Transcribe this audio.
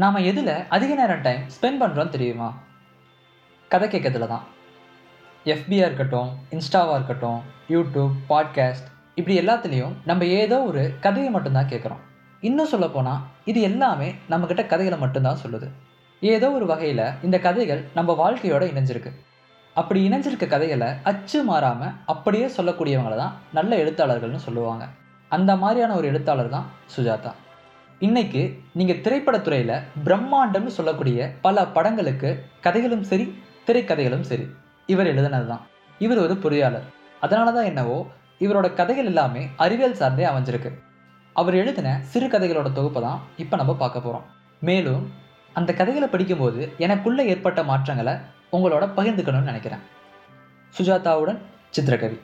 நாம் எதில் அதிக நேரம் டைம் ஸ்பெண்ட் பண்ணுறோம் தெரியுமா? கதை கேட்கறதுல தான் எஃபியாக இருக்கட்டும் இன்ஸ்டாவாக இருக்கட்டும் யூடியூப் பாட்காஸ்ட் இப்படி எல்லாத்துலேயும் நம்ம ஏதோ ஒரு கதையை மட்டும்தான் கேட்குறோம். இன்னும் சொல்லப்போனால் இது எல்லாமே நம்மக்கிட்ட கதைகளை மட்டும்தான் சொல்லுது. ஏதோ ஒரு வகையில் இந்த கதைகள் நம்ம வாழ்க்கையோட இணைஞ்சிருக்கு. அப்படி இணைஞ்சிருக்க கதைகளை அச்சு மாறாமல் அப்படியே சொல்லக்கூடியவங்களை தான் நல்ல எழுத்தாளர்கள்னு சொல்லுவாங்க. அந்த மாதிரியான ஒரு எழுத்தாளர் தான் சுஜாதா. இன்னைக்கு நீங்கள் திரைப்படத்துறையில் பிரம்மாண்டம்னு சொல்லக்கூடிய பல படங்களுக்கு கதைகளும் சரி திரைக்கதைகளும் சரி இவர் எழுதினது தான் இவர் ஒரு பொறியாளர். அதனால தான் என்னவோ இவரோட கதைகள் எல்லாமே அறிவியல் சார்ந்தே அமைஞ்சிருக்கு. அவர் எழுதின சிறு கதைகளோட தொகுப்பை தான் இப்போ நம்ம பார்க்க போகிறோம் மேலும் அந்த கதைகளை படிக்கும்போது எனக்குள்ளே ஏற்பட்ட மாற்றங்களை உங்களோட பகிர்ந்துக்கணும்னு நினைக்கிறேன். சுஜாதாவுடன் சித்திரகவி